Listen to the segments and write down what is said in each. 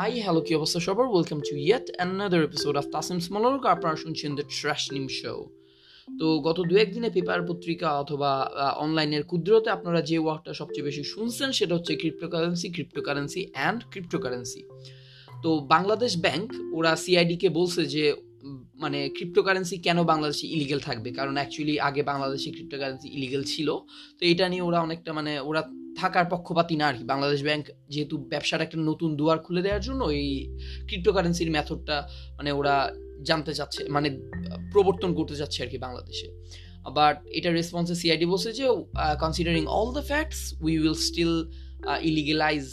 Hi hello কি অবস্থা সবার welcome to yet another episode of Tasim স্মলক আপনারা শুনছেন দ্য ট্র্যাশ নিম শো তো গত দু একদিনে পেপার পত্রিকা অথবা অনলাইনের ক্ষুদ্রতে আপনারা যে ওয়ার্ডটা সবচেয়ে বেশি শুনছেন, সেটা হচ্ছে ক্রিপ্টোকারেন্সি ক্রিপ্টোকারেন্সি অ্যান্ড ক্রিপ্টোকারেন্সি তো বাংলাদেশ ব্যাংক ওরা সিআইডিকে বলছে যে মানে ক্রিপ্টোকারেন্সি কেন বাংলাদেশে ইলিগেল থাকবে? কারণ অ্যাকচুয়ালি আগে বাংলাদেশে ক্রিপ্টোকারেন্সি ইলিগেল ছিল। তো এটা নিয়ে ওরা অনেকটা মানে ওরা থাকার পক্ষপাতি না আর কি বাংলাদেশ ব্যাংক যেহেতু ব্যবসার একটা নতুন দুয়ার খুলে দেওয়ার জন্য এই ক্রিপ্টোকারেন্সির মেথডটা মানে ওরা জানতে চাচ্ছে মানে প্রবর্তন করতে চাচ্ছে আর কি বাংলাদেশে। বাট এটা রেসপন্সে সিআইডি বলছে যে considering all the facts we will still illegalize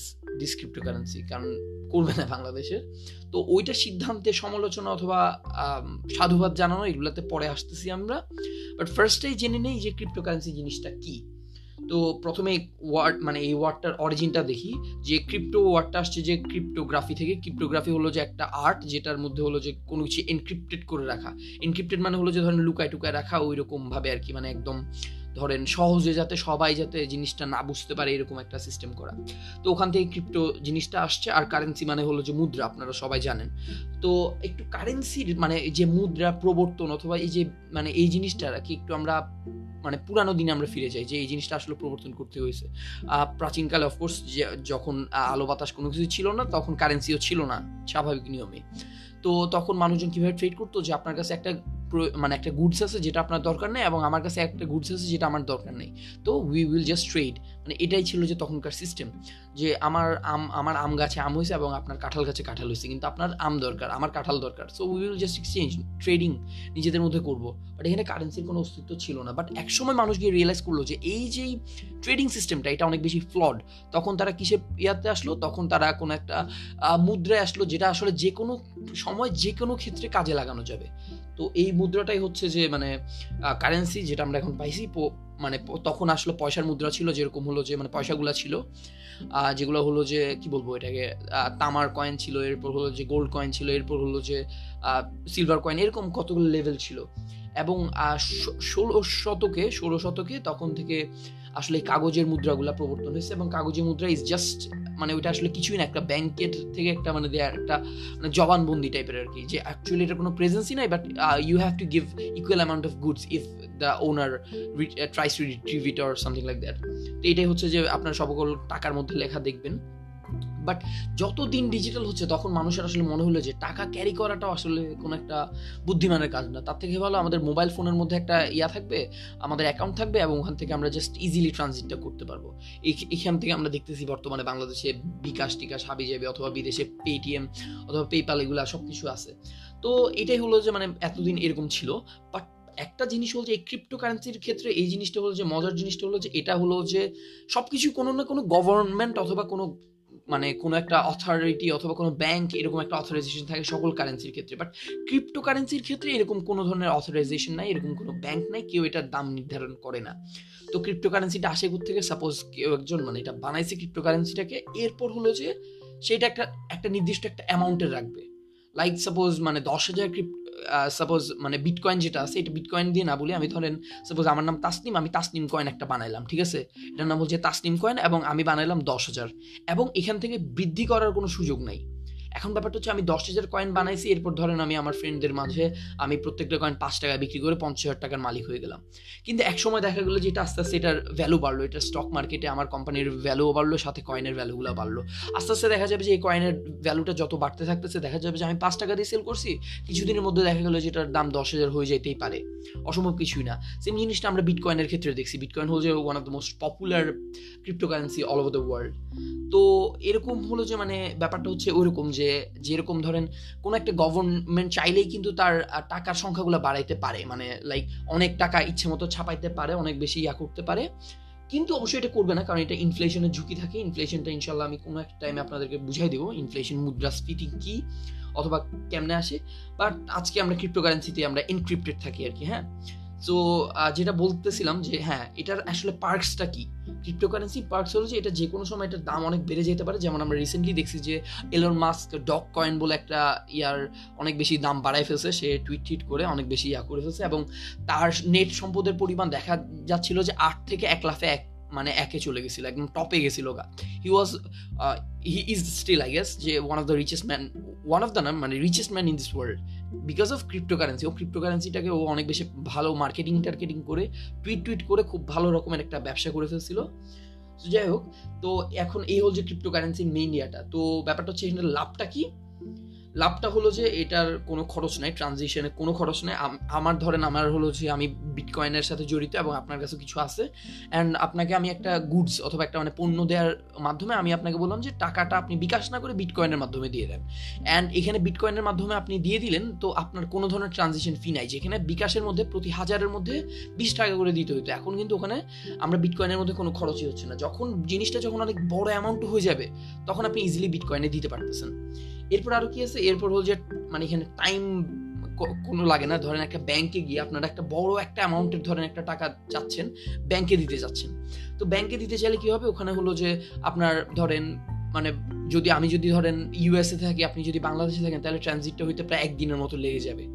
this cryptocurrency কারণ করবে না বাংলাদেশের তো ওইটা সিদ্ধান্তে সমালোচনা অথবা সাধুবাদ জানানো, এগুলোতে পরে আসতেছি আমরা। বাট ফার্স্টেই জেনে নেই যে ক্রিপ্টোকারেন্সি জিনিসটা কী। তো প্রথমে ওয়ার্ড মানে এই ওয়ার্ডটার অরিজিনটা দেখি, যে ক্রিপ্টো ওয়ার্ডটা আসছে যে ক্রিপ্টোগ্রাফি থেকে। ক্রিপ্টোগ্রাফি হলো যে একটা আর্ট যেটার মধ্যে হলো যে কোনো কিছু এনক্রিপ্টেড করে রাখা। এনক্রিপ্টেড মানে হলো যে ধরেন লুকায় টুকায় রাখা ওই রকমভাবে আর কি মানে একদম ধরেন সহজে যাতে সবাই যাতে জিনিসটা না বুঝতে পারে এরকম একটা সিস্টেম করা। তো ওখান থেকে ক্রিপ্টো জিনিসটা আসছে, আর কারেন্সি মানে হলো যে মুদ্রা, আপনারা সবাই জানেন। তো একটু কারেন্সির মানে যে মুদ্রা প্রবর্তন অথবা এই যে মানে এই জিনিসটা আর কি, একটু আমরা মানে পুরানো দিনে আমরা ফিরে যাই যে এই জিনিসটা আসলে প্রবর্তন করতে হয়েছে। প্রাচীনকালে অফকোর্স যখন আলো বাতাস কোনো কিছু ছিল না, তখন কারেন্সিও ছিল না, স্বাভাবিক নিয়মে। তো তখন মানুষজন কীভাবে ট্রেড করতো যে আপনার কাছে একটা মানে একটা গুডস আছে যেটা আপনার দরকার নেই এবং আমার কাছে একটা গুডস আছে যেটা আমার দরকার নেই। তো উই উইল জাস্ট ট্রেড মানে এটাই ছিল যে তখনকার সিস্টেম যে আমার আম আমার আম গাছে আম হয়েছে এবং আপনার কাঁঠাল গাছে কাঁঠাল হয়েছে, কিন্তু আপনার আম দরকার, আমার কাঁঠাল দরকার। So we will just exchange trading নিজেদের মধ্যে করব। বাট এখানে কারেন্সির কোনো অস্তিত্ব ছিল না। বাট একসময় মানুষ গিয়ে রিয়েলাইজ করল যে এই যে ট্রেডিং সিস্টেমটা এটা অনেক বেশি ফ্লড তখন তারা কিসে ইয়াতে আসলো? তখন তারা কোনো একটা মুদ্রায় আসলো যেটা আসলে যে কোনো সময় যে কোনো ক্ষেত্রে কাজে লাগানো যাবে। তো এই মুদ্রাটাই হচ্ছে যে মানে কারেন্সি যেটা আমরা এখন পাইছি মানে তখন আসলো পয়সার মুদ্রা ছিল, যেরকম হলো যে মানে পয়সাগুলো ছিল। যেগুলো হলো যে, কি বলব এটাকে তামার কয়েন ছিল, এরপর হলো যে গোল্ড কয়েন ছিল, এরপর হলো যে সিলভার কয়েন এরকম কতগুলো লেভেল ছিল। এবং ষোলো শতকে ষোলো শতকে তখন থেকে আসলে কাগজের মুদ্রাগুলো প্রবর্তন হয়েছে এবং কাগজের মুদ্রা ইজ জাস্ট মানে ওইটা আসলে কিছুই না, একটা ব্যাংকের থেকে একটা মানে দেয়ার একটা মানে জবানবন্দি টাইপের আর কি, যে অ্যাকচুয়ালি এটা কোনো প্রেজেন্সই নাই but you have to give equal amount of goods if the owner tries to retrieve it or something like that তো এটাই হচ্ছে যে আপনার সকল টাকার মধ্যে লেখা দেখবেন। বাট যত দিন ডিজিটাল হচ্ছে, তখন মানুষের আসলে মনে হলো যে টাকা ক্যারি করাটাও আসলে কোনো একটা বুদ্ধিমানের কাজ না। তার থেকে ভালো আমাদের মোবাইল ফোনের মধ্যে একটা ইয়া থাকবে, আমাদের অ্যাকাউন্ট থাকবে এবং ওখান থেকে আমরা জাস্ট ইজিলি ট্রানজিটটা করতে পারব। এখান থেকে আমরা দেখতেছি বর্তমানে বাংলাদেশে বিকাশ টিকাশ হাবি যাবে অথবা বিদেশে পেটিএম অথবা পেপাল এগুলো সব কিছু আছে। তো এটাই হলো যে মানে এতদিন এরকম ছিল। বাট একটা জিনিস হলো যে এই ক্রিপ্টোকারেন্সির ক্ষেত্রে এই জিনিসটা হলো যে মজার জিনিসটা হলো যে এটা হলো যে সব কিছু কোনো না কোনো গভর্নমেন্ট অথবা কোনো মানে কোনো একটা অথরিটি অথবা কোনো ব্যাংক এরকম একটা অথরাইজেশন থাকে সকল কারেন্সির ক্ষেত্রে। বাট ক্রিপ্টো কারেন্সির ক্ষেত্রে এরকম কোনো ধরনের অথরাইজেশন নাই, এরকম কোনো ব্যাংক নাই, কেউ এটার দাম নির্ধারণ করে না। তো ক্রিপ্টো কারেন্সিটা আসে থেকে সাপোজ কেউ একজন মানে এটা বানাইছে ক্রিপ্টো কারেন্সিটাকে এরপর হলো যে সেটা একটা একটা নির্দিষ্ট একটা অ্যামাউন্টের রাখবে। লাইক সাপোজ মানে দশ হাজার ক্রিপ্ট সাপোজ মানে বিটকয়েন যেটা আছে, এটা বিটকয়েন দিয়ে না বলি আমি ধরেন সাপোজ আমার নাম তাসনিম, আমি তাসনিম কয়েন একটা বানাইলাম, ঠিক আছে? এটার নাম হচ্ছে তাসনিম কয়েন এবং আমি বানাইলাম দশ হাজার। এবং এখান থেকে বৃদ্ধি করার কোনো সুযোগ নাই। এখন ব্যাপারটা হচ্ছে আমি দশ হাজার কয়েন বানাইছি, এরপর ধরেন আমি আমার ফ্রেন্ডদের মাঝে আমি প্রত্যেকটা কয়েন পাঁচ টাকা বিক্রি করে পঞ্চাশ হাজার টাকার মালিক হয়ে গেলাম। কিন্তু এক সময় দেখা গেলো যে এটা আস্তে আস্তে এটার ভ্যালু বাড়লো, এটা স্টক মার্কেটে আমার কোম্পানির ভ্যালুও বাড়লো, সাথে কয়েনের ভ্যালুগুলো বাড়লো। আস্তে আস্তে দেখা যাবে যে এই কয়েনের ভ্যালুটা যত বাড়তে থাকতেছে, দেখা যাবে যে আমি পাঁচ টাকা দিয়ে সেল করছি, কিছুদিনের মধ্যে দেখা গেলো যে এটার দাম দশ হাজার হয়ে যেতেই পারে। অসম্ভব কিছুই না। সেম জিনিসটা আমরা বিটকয়েনের ক্ষেত্রে দেখছি। বিটকয়েন হল যে one of the most popular cryptocurrency all over the world তো এরকম হলো যে মানে ব্যাপারটা হচ্ছে ওইরকম যে যেরকম ধরেন কোনো একটা গভর্নমেন্ট চাইলেই কিন্তু তার টাকার সংখ্যাগুলো বাড়াইতে পারে। মানে লাইক অনেক টাকা ইচ্ছে মতো ছাপাইতে পারে, অনেক বেশি ইয়া করতে পারে। কিন্তু অবশ্যই এটা করবে না, কারণ এটা ইনফ্লেশনের ঝুঁকি থাকে। ইনফ্লেশনটা ইনশাল্লাহ আমি কোনো একটা টাইমে আপনাদেরকে বুঝাই দেবো ইনফ্লেশন মুদ্রাস্ফীতি কী অথবা কেমনে আসে। বাট আজকে আমরা ক্রিপ্টোকারেন্সিতে আমরা এনক্রিপ্টেড থাকি আর কি হ্যাঁ? সো যেটা বলতেছিলাম যে হ্যাঁ এটার আসলে পার্কসটা কি? ক্রিপ্টোকারেন্সি পার্কস হলো যে, এটা যে কোনো সময় এটার দাম অনেক বেড়ে যেতে পারে। যেমন আমরা রিসেন্টলি দেখছি যে এলন মাস্ক ডক কয়েন বলে একটা ইয়ার অনেক বেশি দাম বাড়ায় ফেলছে। সে টুইট টুইট করে অনেক বেশি ইয়া করে ফেলছে এবং তার নেট সম্পদের পরিমাণ দেখা যাচ্ছিল যে, আট থেকে এক লাফে এক মানে একে চলে গেছিল, একদম টপে গেছিল গা। He was he is still I guess যে one of the richest man one of the নাম মানে richest man in this world because of cryptocurrency ও ক্রিপ্টোকারেন্সিটাকে ও অনেক বেশি ভালো মার্কেটিং টার্কেটিং করে টুইট টুইট করে খুব ভালো রকমের একটা ব্যবসা করে ফেলছিল। যাই হোক, তো এখন এই হল যে ক্রিপ্টোকারেন্সির মেইন ইয়াটা তো ব্যাপারটা হচ্ছে এখানে লাভটা কি? লাভটা হলো যে এটার কোনো খরচ নাই ট্রানজিশনে কোনো খরচ নেই। আমার ধরেন আমার হলো যে আমি বিটকয়েনের সাথে জড়িত এবং আপনার কাছে কিছু আছে। অ্যান্ড আপনাকে আমি একটা গুডস অথবা একটা মানে পণ্য দেওয়ার মাধ্যমে আমি আপনাকে বললাম যে টাকাটা আপনি বিকাশ না করে বিটকয়েনের মাধ্যমে দিয়ে দেন। অ্যান্ড এখানে বিটকয়েনের মাধ্যমে আপনি দিয়ে দিলেন, তো আপনার কোনো ধরনের ট্রানজিশন ফি নাই। যেখানে বিকাশের মধ্যে প্রতি হাজারের মধ্যে বিশ টাকা করে দিতে হতো এখন কিন্তু ওখানে আমরা বিটকয়েনের মধ্যে কোনো খরচই হচ্ছে না। যখন জিনিসটা যখন অনেক বড় অ্যামাউন্ট হয়ে যাবে, তখন আপনি ইজিলি বিটকয়েনে দিতে পারতেছেন। এরপর আরও কি আছে? এরপর হল যে মানে এখানে টাইম কোনো লাগে না। ধরেন একটা ব্যাংকে গিয়ে আপনারা একটা বড় একটা অ্যামাউন্টের ধরেন একটা টাকা চাচ্ছেন ব্যাংকে দিতে যাচ্ছেন তো ব্যাংকে দিতে চাইলে কি হবে? ওখানে হলো যে আপনার ধরেন মানে যদি আমি যদি ধরেন ইউএসএ থাকি, আপনি যদি বাংলাদেশে থাকেন, তাহলে ট্রানজিটটা হইতে প্রায় একদিনের মতো লেগে যাবে।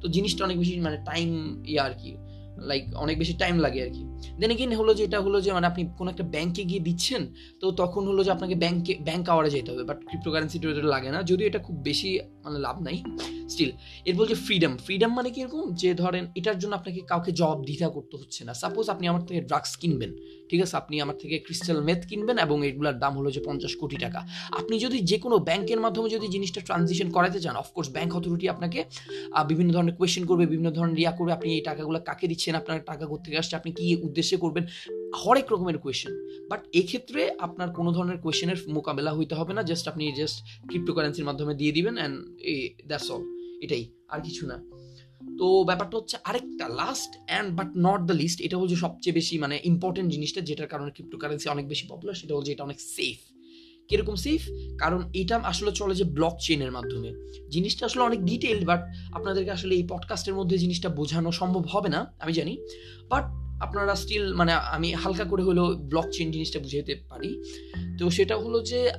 তো জিনিসটা অনেক বেশি মানে টাইম ইয়ে আর কি। লাইক অনেক বেশি টাইম লাগে আর কি দেন এগেন হলো যে, এটা হলো যে মানে আপনি কোনো একটা ব্যাংকে গিয়ে দিচ্ছেন, তো তখন হলো যে, আপনাকে ব্যাংকে ব্যাংক আওয়ারে যেতে হবে। বাট ক্রিপ্টোকারেন্সিটা লাগে না, যদিও এটা খুব বেশি মানে লাভ নাই। স্টিল এর বলছে ফ্রিডম ফ্রিডম মানে কীরকম যে ধরেন, এটার জন্য আপনাকে কাউকে জবাব দ্বিধা করতে হচ্ছে না। সাপোজ আপনি আমার থেকে ড্রাগস কিনবেন। ঠিক আছে, আপনি আমার থেকে ক্রিস্টাল মেথ কিনবেন এবং এগুলোর দাম হলো যে পঞ্চাশ কোটি টাকা। আপনি যদি যে কোনো ব্যাংকের মাধ্যমে যদি জিনিসটা ট্রানজিশন করাতে চান অফকোর্স ব্যাংক অথরিটি আপনাকে বিভিন্ন ধরনের কোয়েশ্চেন করবে, বিভিন্ন ধরনের ইয়া করবে, আপনি এই টাকাগুলো কাকে দিচ্ছেন, আপনার টাকা থেকে আসছে, আপনি কি উদ্দেশ্যে করবেন, হরেক রকমের কোয়েশ্চেন বাট এক্ষেত্রে আপনার কোনো ধরনের কোয়েশ্চেনের মোকাবেলা হইতে হবে না জাস্ট আপনি জাস্ট ক্রিপ্টোকারেন্সির মাধ্যমে দিয়ে দিবেন অ্যান্ড দ্যাটস অল এটাই, আর কিছু না। তো ব্যাপারটা হচ্ছে আরেকটা last and but not the least এটা হচ্ছে সবচেয়ে বেশি মানে ইম্পর্টেন্ট জিনিসটা যেটার কারণে ক্রিপ্টোকারেন্সি অনেক বেশি পপুলার সেটা হচ্ছে এটা অনেক সেফ কীরকম সেফ কারণ এটা আসলে চলে যে ব্লক চেনের মাধ্যমে। জিনিসটা আসলে অনেক ডিটেইল বাট আপনাদেরকে আসলে এই পডকাস্টের মধ্যে জিনিসটা বোঝানো সম্ভব হবে না, আমি জানি। বাট আপনারা স্টিল মানে আমি হালকা করে হলেও ব্লক চেন জিনিসটা বুঝাইতে পারি। তো সেটা হলো যে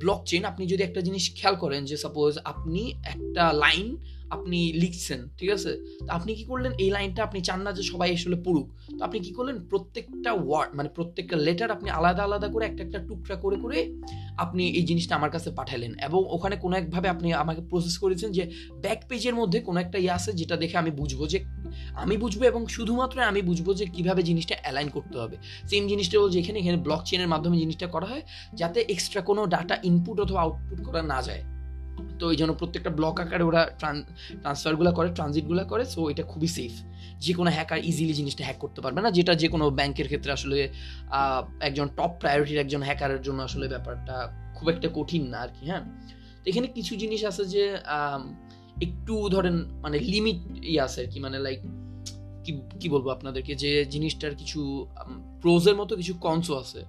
ব্লক চেন আপনি যদি একটা জিনিস খেয়াল করেন যে সাপোজ আপনি একটা লাইন আপনি লিখছেন, ঠিক আছে? তো আপনি কি করলেন? এই লাইনটা আপনি চান না যে সবাই আসলে পড়ুক। তো আপনি কি করলেন? প্রত্যেকটা ওয়ার্ড মানে প্রত্যেকটা লেটার আপনি আলাদা আলাদা করে একটা একটা টুকরা করে করে আপনি এই জিনিসটা আমার কাছে পাঠালেন। এবং ওখানে কোনো একভাবে আপনি আমাকে প্রসেস করেছেন যে ব্যাক পেজের মধ্যে কোনো একটা ইয়ে আছে যেটা দেখে আমি বুঝব যে, আমি বুঝব এবং শুধুমাত্র আমি বুঝব যে কীভাবে জিনিসটা অ্যালাইন করতে হবে। সেম জিনিসটা হল যেখানে, এখানে ব্লক চেনের মাধ্যমে জিনিসটা করা হয়, যাতে এক্সট্রা কোনো ডাটা ইনপুট অথবা আউটপুট করা না যায়। তো এই জন্য প্রত্যেকটা ব্লক আকারে ওরা ট্রান্সফারগুলো করে ট্রানজিটগুলো করে সো এটা খুবই সেফ যে কোনো হ্যাকার ইজিলি জিনিসটা হ্যাক করতে পারবে না, যেটা যে কোনো ব্যাংকের ক্ষেত্রে আসলে একজন টপ প্রায়োরিটির একজন হ্যাকারের জন্য আসলে ব্যাপারটা খুব একটা কঠিন না আর কি হ্যাঁ? তো এখানে কিছু জিনিস আছে যে একটু ধরেন মানে লিমিট ইয়ে আছে আর কি মানে লাইক কি কি বলব আপনাদেরকে? যে জিনিসটার কিছু প্রোজের মতো কিছু কনসও আছে।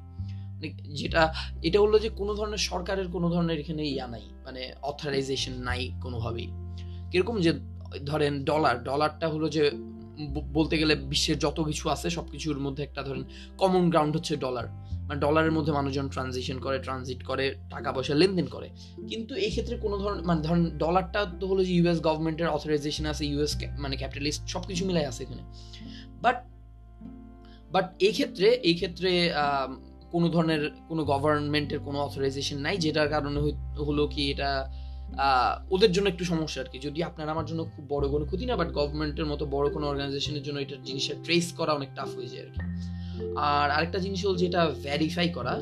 যেটা, এটা হলো যে কোনো ধরনের সরকারের কোনো ধরনের এখানে ইয়া নাই মানে অথরাইজেশন নাই কোনোভাবেই। কীরকম যে, ধরেন ডলার ডলারটা হলো যে বলতে গেলে বিশ্বের যত কিছু আছে সব কিছুর মধ্যে একটা ধরেন কমন গ্রাউন্ড হচ্ছে ডলার মানে ডলারের মধ্যে মানুষজন ট্রানজিশন করে ট্রানজিট করে, টাকা পয়সা লেনদেন করে। কিন্তু এই ক্ষেত্রে কোনো ধরনের মানে ধরেন ডলারটা তো হলো যে ইউএস গভর্নমেন্টের অথরাইজেশন আছে ইউএস মানে ক্যাপিটালিস্ট সব কিছু মিলাই আছে এখানে। বাট বাট এই ক্ষেত্রে এই ক্ষেত্রে কোনো ধরনের কোনো গভর্নমেন্টের কোনো অথরাইজেশন নাই, যেটার কারণে হলো কি এটা ওদের জন্য একটু সমস্যা আর কি যদি আপনার আমার জন্য খুব বড় কোনো ক্ষতি না বাট গভর্নমেন্টের মতো বড় কোনো অর্গানাইজেশনের জন্য এটা জিনিসটা ট্রেস করা অনেক টাফ হয়ে যায় আর কি আর আরেকটা জিনিস হল যেটা ভ্যারিফাই করা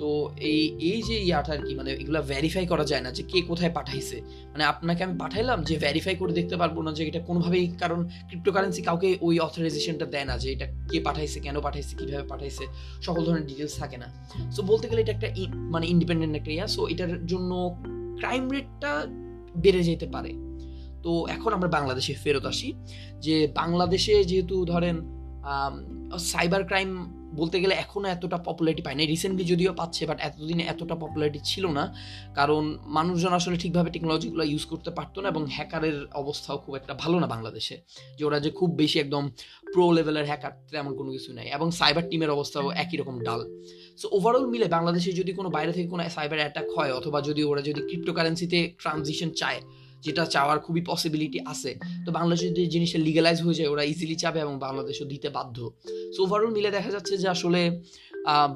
তো এই এই যে ইয়াটা আর কি মানে এগুলো ভ্যারিফাই করা যায় না যে কে কোথায় পাঠাইছে। মানে আপনাকে আমি পাঠাইলাম যে ভ্যারিফাই করে দেখতে পারব না যে এটা কোনোভাবেই, কারণ ক্রিপ্টোকারেন্সি কাউকে ওই অথরাইজেশনটা দেয় না যে এটা কে পাঠাইছে, কেন পাঠাইছে, কীভাবে পাঠাইছে, সকল ধরনের ডিটেলস থাকে না। সো বলতে গেলে এটা একটা মানে ইন্ডিপেন্ডেন্ট একটা ইয়া সো এটার জন্য ক্রাইম রেটটা বেড়ে যেতে পারে। তো এখন আমরা বাংলাদেশে ফেরত আসি, যে বাংলাদেশে যেহেতু ধরেন সাইবার ক্রাইম বলতে গেলে এখনও এতটা পপুলারিটি পায় না রিসেন্টলি যদিও পাচ্ছে বাট এতদিনে এতটা পপুলারিটি ছিল না। কারণ মানুষজন আসলে ঠিকভাবে টেকনোলজিগুলো ইউজ করতে পারতো না এবং হ্যাকারের অবস্থাও খুব একটা ভালো না বাংলাদেশে। যে ওরা যে খুব বেশি একদম প্রো লেভেলের হ্যাকার তেমন কোনো কিছু নাই। এবং সাইবার টিমের অবস্থাও একই রকম ডাল সো ওভারঅল মিলে বাংলাদেশে যদি কোনো বাইরে থেকে কোনো সাইবার অ্যাটাক হয় অথবা যদি ওরা যদি ক্রিপ্টোকারেন্সিতে ট্রানজিশন চায় যেটা চাওয়ার খুবই পসিবিলিটি আছে। তো বাংলাদেশে যদি জিনিসটা লিগালাইজ হয়ে যায়, ওরা ইজিলি চাবে এবং বাংলাদেশও দিতে বাধ্য। সো ওভারঅল মিলে দেখা যাচ্ছে যে আসলে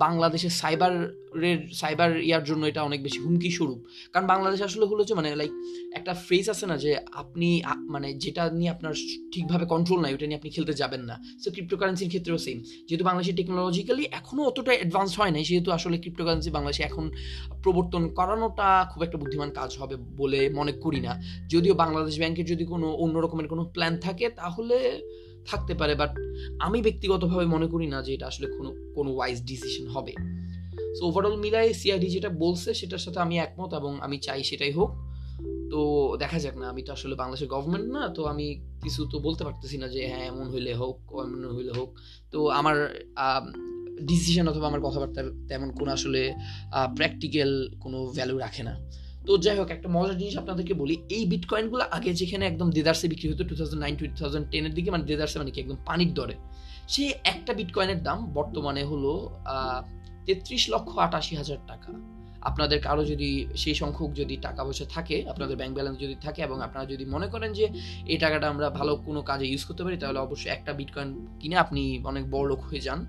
বাংলাদেশের সাইবারের সাইবার ইয়ার জন্য এটা অনেক বেশি হুমকি স্বরূপ। কারণ বাংলাদেশ আসলে হলো যে মানে লাইক একটা ফ্রেজ আছে না যে আপনি মানে যেটা নিয়ে আপনার ঠিকভাবে কন্ট্রোল নাই ওটা নিয়ে আপনি খেলতে যাবেন না। সো ক্রিপ্টোকারেন্সির ক্ষেত্রেও সেম যেহেতু বাংলাদেশের টেকনোলজিক্যালি এখনও অতটা অ্যাডভান্স হয় নাই, সেহেতু আসলে ক্রিপ্টোকারেন্সি বাংলাদেশে এখন প্রবর্তন করানোটা খুব একটা বুদ্ধিমান কাজ হবে বলে মনে করি না। যদিও বাংলাদেশ ব্যাংকের যদি কোনো অন্য রকমের কোনো প্ল্যান থাকে, তাহলে থাকতে পারে বাট আমি ব্যক্তিগতভাবে মনে করি না যে এটা আসলে কোনো কোনো ওয়াইজ ডিসিশন হবে। সো ওভারঅল মিলাই সিআইডি যেটা বলছে, সেটার সাথে আমি একমত এবং আমি চাই সেটাই হোক। তো দেখা যাক না, আমি তো আসলে বাংলাদেশের গভর্নমেন্ট না, তো আমি কিছু তো বলতে পারতেছি না যে হ্যাঁ এমন হইলে হোক, এমন হইলে হোক। তো আমার ডিসিশন অথবা আমার কথাবার্তার তেমন কোনো আসলে প্র্যাকটিক্যাল কোনো ভ্যালু রাখে না। তো যাই হোক, একটা মজার জিনিস আপনাদেরকে বলি, এই বিটকয়েনগুলো আগে যেখানে একদম দেদার্সে বিক্রি হতো two thousand nine two thousand টেনের দিকে মানে দেদার্সে মানে কি, একদম পানির দরে, সে একটা বিটকয়েনের দাম বর্তমানে হলো তেত্রিশ লক্ষ আটাশি হাজার টাকা। আপনাদের কারও যদি সেই সংখ্যক যদি টাকা পয়সা থাকে, আপনাদের ব্যাংক ব্যালেন্স যদি থাকে এবং আপনারা যদি মনে করেন যে এই টাকাটা আমরা ভালো কোনো কাজে ইউজ করতে পারি, তাহলে অবশ্যই একটা বিটকয়েন কিনে আপনি অনেক বড় লোক হয়ে যান।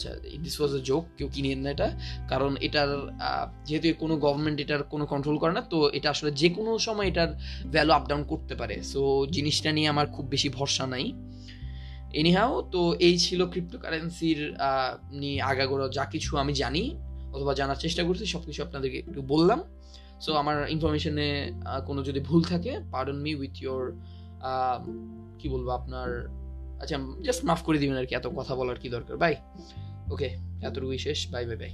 আচ্ছা দিস ওয়াজ এ জোক কেউ কিনে না এটা। কারণ এটার যেহেতু কোনো গভর্নমেন্ট এটার কোনো কন্ট্রোল করে না, তো এটা আসলে যে কোনো সময় এটার ভ্যালু আপ ডাউন করতে পারে। সো জিনিসটা নিয়ে আমার খুব বেশি ভরসা নাই। এনিহাও তো এই ছিল ক্রিপ্টোকারেন্সির নিয়ে আগাগোড়া যা কিছু আমি জানি অথবা জানার চেষ্টা করছি সব কিছু আপনাদেরকে একটু বললাম। সো আমার ইনফরমেশনে কোনো যদি ভুল থাকে পার্ডন মি উইথ ইয়োর কি বলব আপনার আচ্ছা জাস্ট মাফ করে দিবেন আর কি, এত কথা বলার কি দরকার? বাই ওকে এতটুকুই শেষ বাই বাই বাই